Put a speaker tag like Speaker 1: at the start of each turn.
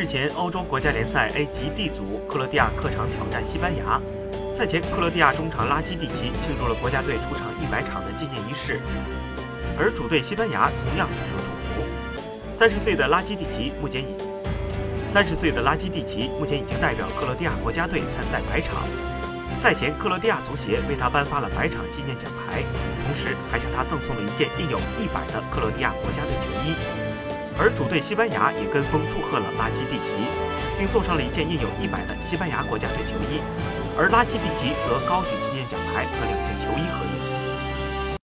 Speaker 1: 日前，欧洲国家联赛 A 级 D 组，克罗地亚客场挑战西班牙。赛前，克罗地亚中场拉基蒂奇庆祝了国家队出场一百场的纪念仪式，而主队西班牙同样送上祝福。三十岁的拉基蒂奇目前已三十岁的拉基蒂奇目前已经代表克罗地亚国家队参赛百场。赛前，克罗地亚足协为他颁发了百场纪念奖牌，同时还向他赠送了一件印有一百的克罗地亚国家队球衣。而主队西班牙也跟风祝贺了拉基蒂奇，并送上了一件印有一百的西班牙国家队球衣。而拉基蒂奇则高举纪念奖牌和两件球衣合影。